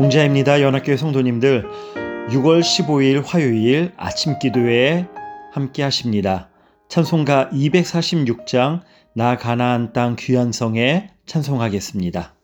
봉자입니다. 연합교회 성도님들 6월 15일 화요일 아침 기도회에 함께 하십니다. 찬송가 246장 나 가나안 땅 귀한 성에 찬송하겠습니다.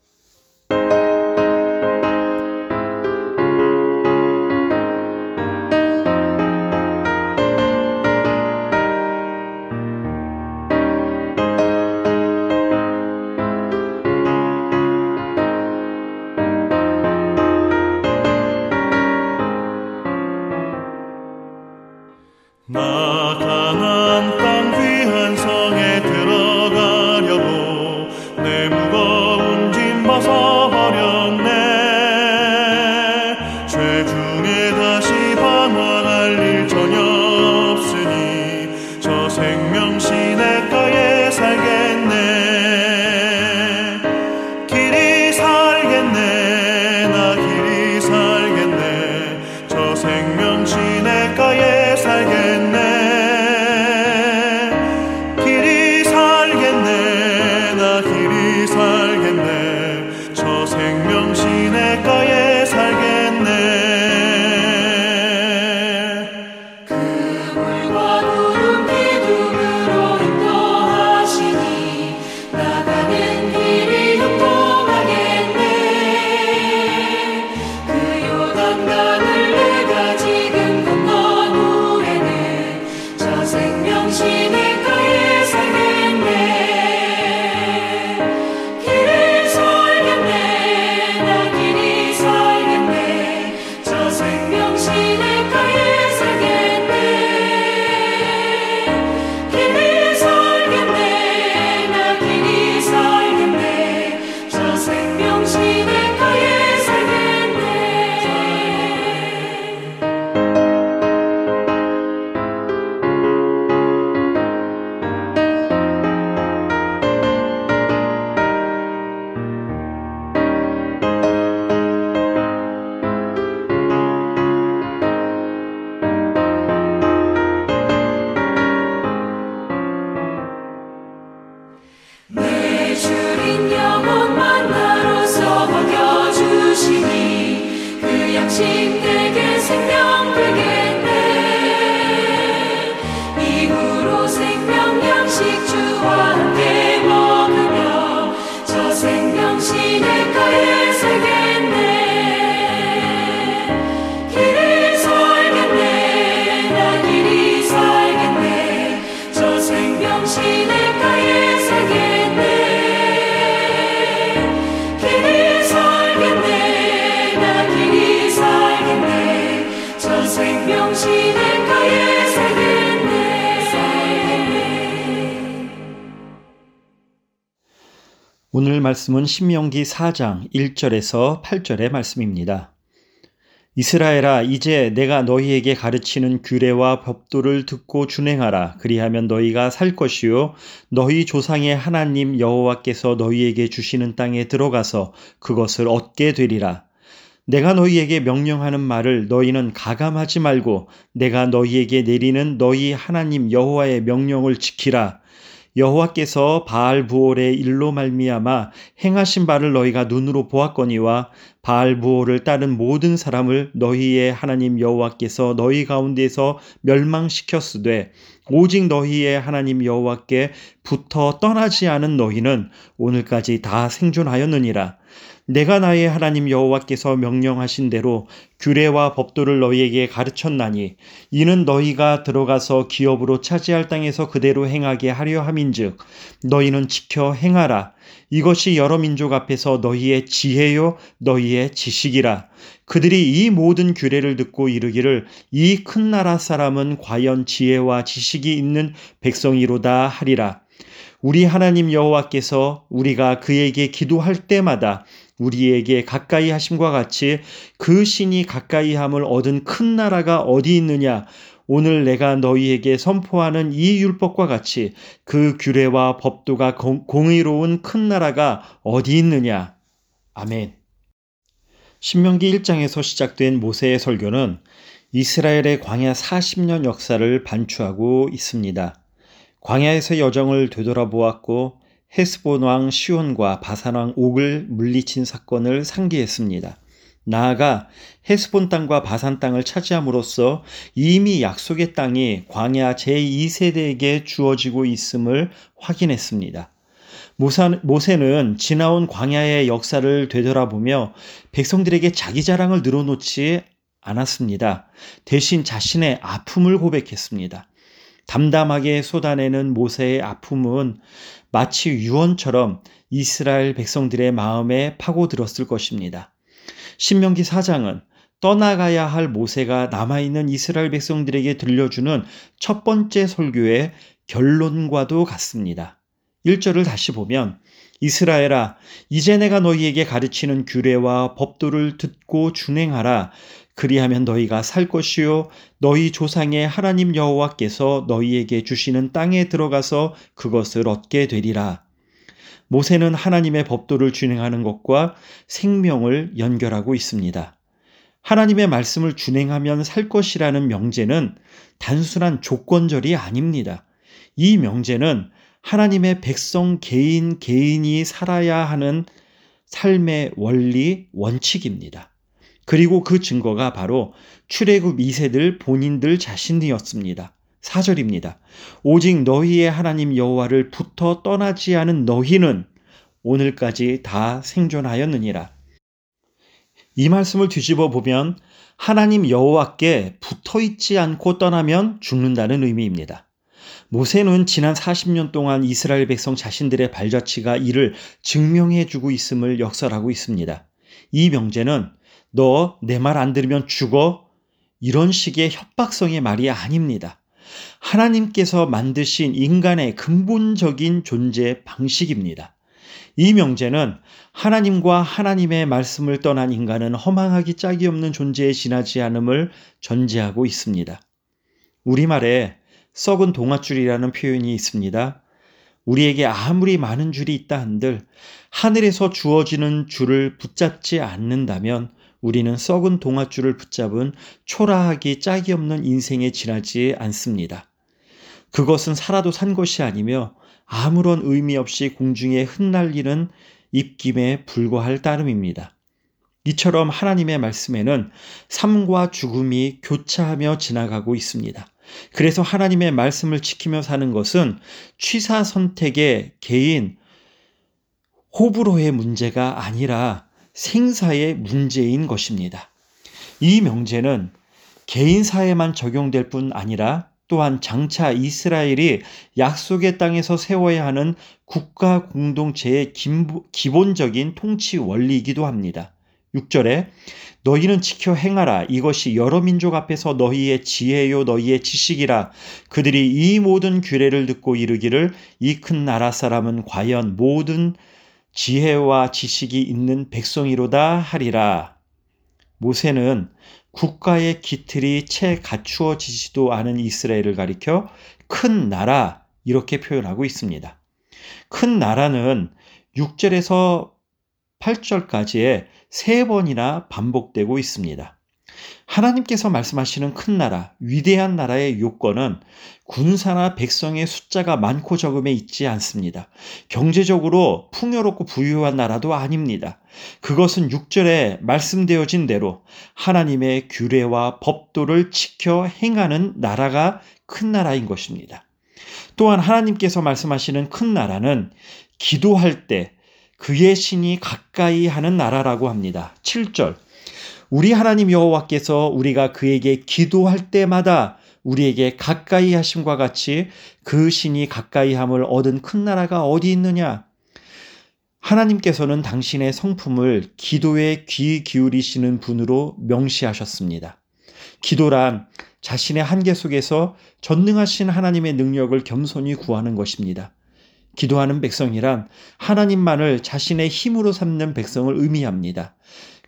오늘 말씀은 신명기 4장 1절에서 8절의 말씀입니다. 이스라엘아 이제 내가 너희에게 가르치는 규례와 법도를 듣고 준행하라. 그리하면 너희가 살 것이요. 너희 조상의 하나님 여호와께서 너희에게 주시는 땅에 들어가서 그것을 얻게 되리라. 내가 너희에게 명령하는 말을 너희는 가감하지 말고 내가 너희에게 내리는 너희 하나님 여호와의 명령을 지키라 여호와께서 바알 부올의 일로 말미암아 행하신 바를 너희가 눈으로 보았거니와 바알 부올을 따른 모든 사람을 너희의 하나님 여호와께서 너희 가운데서 멸망시켰으되 오직 너희의 하나님 여호와께 붙어 떠나지 않은 너희는 오늘까지 다 생존하였느니라 내가 나의 하나님 여호와께서 명령하신 대로 규례와 법도를 너희에게 가르쳤나니 이는 너희가 들어가서 기업으로 차지할 땅에서 그대로 행하게 하려 함인즉 너희는 지켜 행하라. 이것이 여러 민족 앞에서 너희의 지혜요 너희의 지식이라. 그들이 이 모든 규례를 듣고 이르기를 이 큰 나라 사람은 과연 지혜와 지식이 있는 백성이로다 하리라. 우리 하나님 여호와께서 우리가 그에게 기도할 때마다 우리에게 가까이 하심과 같이 그 신이 가까이 함을 얻은 큰 나라가 어디 있느냐? 오늘 내가 너희에게 선포하는 이 율법과 같이 그 규례와 법도가 공 의로운 큰 나라가 어디 있느냐? 아멘. 신명기 1장에서 시작된 모세의 설교는 이스라엘의 광야 40년 역사를 반추하고 있습니다. 광야에서 여정을 되돌아보았고 헤스본 왕 시온과 바산 왕 옥을 물리친 사건을 상기했습니다. 나아가 헤스본 땅과 바산 땅을 차지함으로써 이미 약속의 땅이 광야 제2세대에게 주어지고 있음을 확인했습니다. 모세는 지나온 광야의 역사를 되돌아보며 백성들에게 자기 자랑을 늘어놓지 않았습니다. 대신 자신의 아픔을 고백했습니다. 담담하게 쏟아내는 모세의 아픔은 마치 유언처럼 이스라엘 백성들의 마음에 파고들었을 것입니다. 신명기 4장은 떠나가야 할 모세가 남아있는 이스라엘 백성들에게 들려주는 첫 번째 설교의 결론과도 같습니다. 1절을 다시 보면 이스라엘아 이제 내가 너희에게 가르치는 규례와 법도를 듣고 준행하라 그리하면 너희가 살 것이요 너희 조상의 하나님 여호와께서 너희에게 주시는 땅에 들어가서 그것을 얻게 되리라. 모세는 하나님의 법도를 준행하는 것과 생명을 연결하고 있습니다. 하나님의 말씀을 준행하면 살 것이라는 명제는 단순한 조건절이 아닙니다. 이 명제는 하나님의 백성 개인 개인이 살아야 하는 삶의 원리, 원칙입니다. 그리고 그 증거가 바로 출애굽 2세들 본인들 자신이었습니다. 4절입니다. 오직 너희의 하나님 여호와를 붙어 떠나지 않은 너희는 오늘까지 다 생존하였느니라. 이 말씀을 뒤집어 보면 하나님 여호와께 붙어 있지 않고 떠나면 죽는다는 의미입니다. 모세는 지난 40년 동안 이스라엘 백성 자신들의 발자취가 이를 증명해 주고 있음을 역설하고 있습니다. 이 명제는 너 내 말 안 들으면 죽어 이런 식의 협박성의 말이 아닙니다. 하나님께서 만드신 인간의 근본적인 존재 방식입니다. 이 명제는 하나님과 하나님의 말씀을 떠난 인간은 허망하기 짝이 없는 존재에 지나지 않음을 전제하고 있습니다. 우리말에 썩은 동아줄이라는 표현이 있습니다. 우리에게 아무리 많은 줄이 있다 한들 하늘에서 주어지는 줄을 붙잡지 않는다면 우리는 썩은 동아줄을 붙잡은 초라하기 짝이 없는 인생에 지나지 않습니다. 그것은 살아도 산 것이 아니며 아무런 의미 없이 공중에 흩날리는 입김에 불과할 따름입니다. 이처럼 하나님의 말씀에는 삶과 죽음이 교차하며 지나가고 있습니다. 그래서 하나님의 말씀을 지키며 사는 것은 취사 선택의 개인 호불호의 문제가 아니라 생사의 문제인 것입니다. 이 명제는 개인 사에만 적용될 뿐 아니라 또한 장차 이스라엘이 약속의 땅에서 세워야 하는 국가 공동체의 기본적인 통치 원리이기도 합니다. 6절에 너희는 지켜 행하라 이것이 여러 민족 앞에서 너희의 지혜요 너희의 지식이라 그들이 이 모든 규례를 듣고 이르기를 이 큰 나라 사람은 과연 모든 지혜와 지식이 있는 백성이로다 하리라. 모세는 국가의 기틀이 채 갖추어지지도 않은 이스라엘을 가리켜 큰 나라 이렇게 표현하고 있습니다. 큰 나라는 6절에서 8절까지의 세 번이나 반복되고 있습니다. 하나님께서 말씀하시는 큰 나라, 위대한 나라의 요건은 군사나 백성의 숫자가 많고 적음에 있지 않습니다. 경제적으로 풍요롭고 부유한 나라도 아닙니다. 그것은 6절에 말씀되어진 대로 하나님의 규례와 법도를 지켜 행하는 나라가 큰 나라인 것입니다. 또한 하나님께서 말씀하시는 큰 나라는 기도할 때 그의 신이 가까이 하는 나라라고 합니다. 7절. 우리 하나님 여호와께서 우리가 그에게 기도할 때마다 우리에게 가까이 하심과 같이 그 신이 가까이 함을 얻은 큰 나라가 어디 있느냐? 하나님께서는 당신의 성품을 기도에 귀 기울이시는 분으로 명시하셨습니다. 기도란 자신의 한계 속에서 전능하신 하나님의 능력을 겸손히 구하는 것입니다. 기도하는 백성이란 하나님만을 자신의 힘으로 삼는 백성을 의미합니다.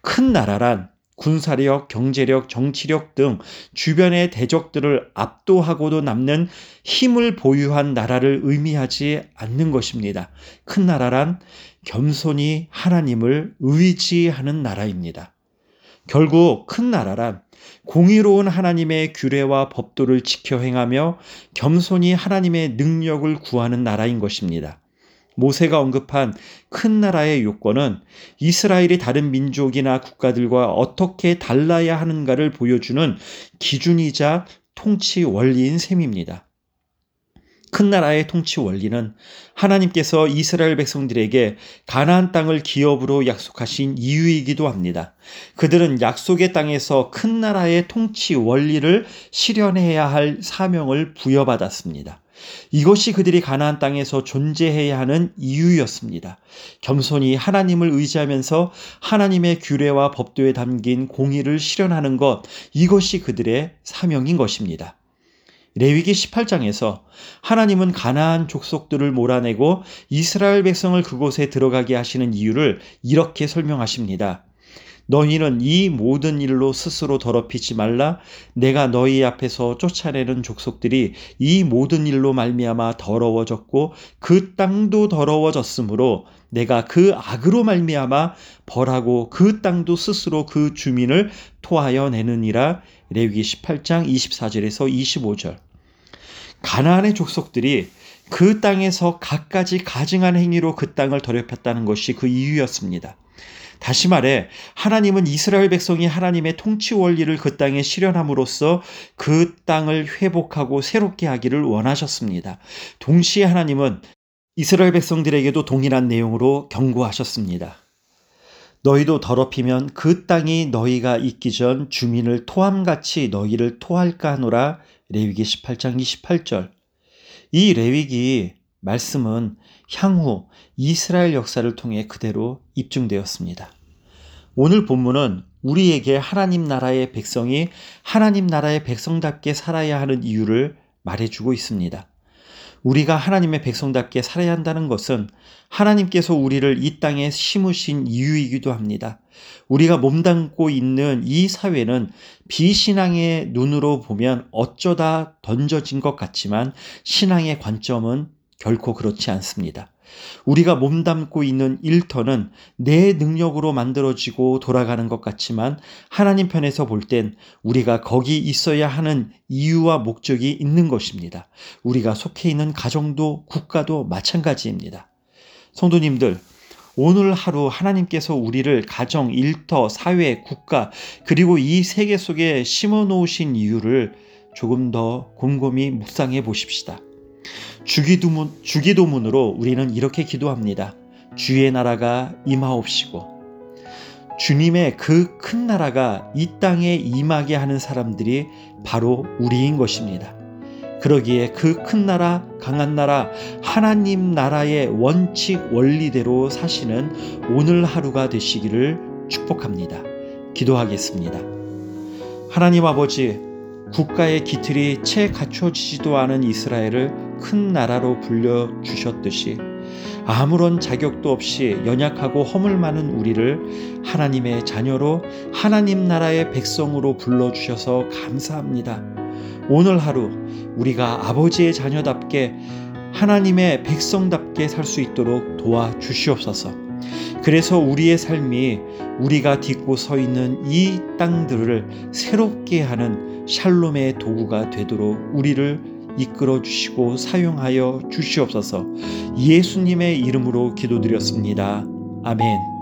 큰 나라란 군사력, 경제력, 정치력 등 주변의 대적들을 압도하고도 남는 힘을 보유한 나라를 의미하지 않는 것입니다. 큰 나라란 겸손히 하나님을 의지하는 나라입니다. 결국 큰 나라란 공의로운 하나님의 규례와 법도를 지켜 행하며 겸손히 하나님의 능력을 구하는 나라인 것입니다. 모세가 언급한 큰 나라의 요건은 이스라엘이 다른 민족이나 국가들과 어떻게 달라야 하는가를 보여주는 기준이자 통치 원리인 셈입니다. 큰 나라의 통치 원리는 하나님께서 이스라엘 백성들에게 가나안 땅을 기업으로 약속하신 이유이기도 합니다. 그들은 약속의 땅에서 큰 나라의 통치 원리를 실현해야 할 사명을 부여받았습니다. 이것이 그들이 가나안 땅에서 존재해야 하는 이유였습니다. 겸손히 하나님을 의지하면서 하나님의 규례와 법도에 담긴 공의를 실현하는 것, 이것이 그들의 사명인 것입니다. 레위기 18장에서 하나님은 가나안 족속들을 몰아내고 이스라엘 백성을 그곳에 들어가게 하시는 이유를 이렇게 설명하십니다. 너희는 이 모든 일로 스스로 더럽히지 말라. 내가 너희 앞에서 쫓아내는 족속들이 이 모든 일로 말미암아 더러워졌고 그 땅도 더러워졌으므로 내가 그 악으로 말미암아 벌하고 그 땅도 스스로 그 주민을 토하여 내느니라. 레위기 18장 24절에서 25절 가나안의 족속들이 그 땅에서 갖가지 가증한 행위로 그 땅을 더럽혔다는 것이 그 이유였습니다. 다시 말해 하나님은 이스라엘 백성이 하나님의 통치 원리를 그 땅에 실현함으로써 그 땅을 회복하고 새롭게 하기를 원하셨습니다. 동시에 하나님은 이스라엘 백성들에게도 동일한 내용으로 경고하셨습니다. 너희도 더럽히면 그 땅이 너희가 있기 전 주민을 토함같이 너희를 토할까 하노라 레위기 18장 28절. 이 레위기 말씀은 향후 이스라엘 역사를 통해 그대로 입증되었습니다. 오늘 본문은 우리에게 하나님 나라의 백성이 하나님 나라의 백성답게 살아야 하는 이유를 말해주고 있습니다. 우리가 하나님의 백성답게 살아야 한다는 것은 하나님께서 우리를 이 땅에 심으신 이유이기도 합니다. 우리가 몸담고 있는 이 사회는 비신앙의 눈으로 보면 어쩌다 던져진 것 같지만 신앙의 관점은 결코 그렇지 않습니다. 우리가 몸담고 있는 일터는 내 능력으로 만들어지고 돌아가는 것 같지만 하나님 편에서 볼 땐 우리가 거기 있어야 하는 이유와 목적이 있는 것입니다. 우리가 속해 있는 가정도 국가도 마찬가지입니다. 성도님들, 오늘 하루 하나님께서 우리를 가정, 일터, 사회, 국가, 그리고 이 세계 속에 심어 놓으신 이유를 조금 더 곰곰이 묵상해 보십시다. 주기도문, 주기도문으로 우리는 이렇게 기도합니다. 주의 나라가 임하옵시고, 주님의 그 큰 나라가 이 땅에 임하게 하는 사람들이 바로 우리인 것입니다. 그러기에 그 큰 나라, 강한 나라, 하나님 나라의 원칙, 원리대로 사시는 오늘 하루가 되시기를 축복합니다. 기도하겠습니다. 하나님 아버지, 국가의 기틀이 채 갖춰지지도 않은 이스라엘을 큰 나라로 불려주셨듯이 아무런 자격도 없이 연약하고 허물 많은 우리를 하나님의 자녀로 하나님 나라의 백성으로 불러주셔서 감사합니다. 오늘 하루 우리가 아버지의 자녀답게 하나님의 백성답게 살 수 있도록 도와주시옵소서. 그래서 우리의 삶이 우리가 딛고 서 있는 이 땅들을 새롭게 하는 샬롬의 도구가 되도록 우리를 이끌어 주시고 사용하여 주시옵소서 예수님의 이름으로 기도드렸습니다. 아멘.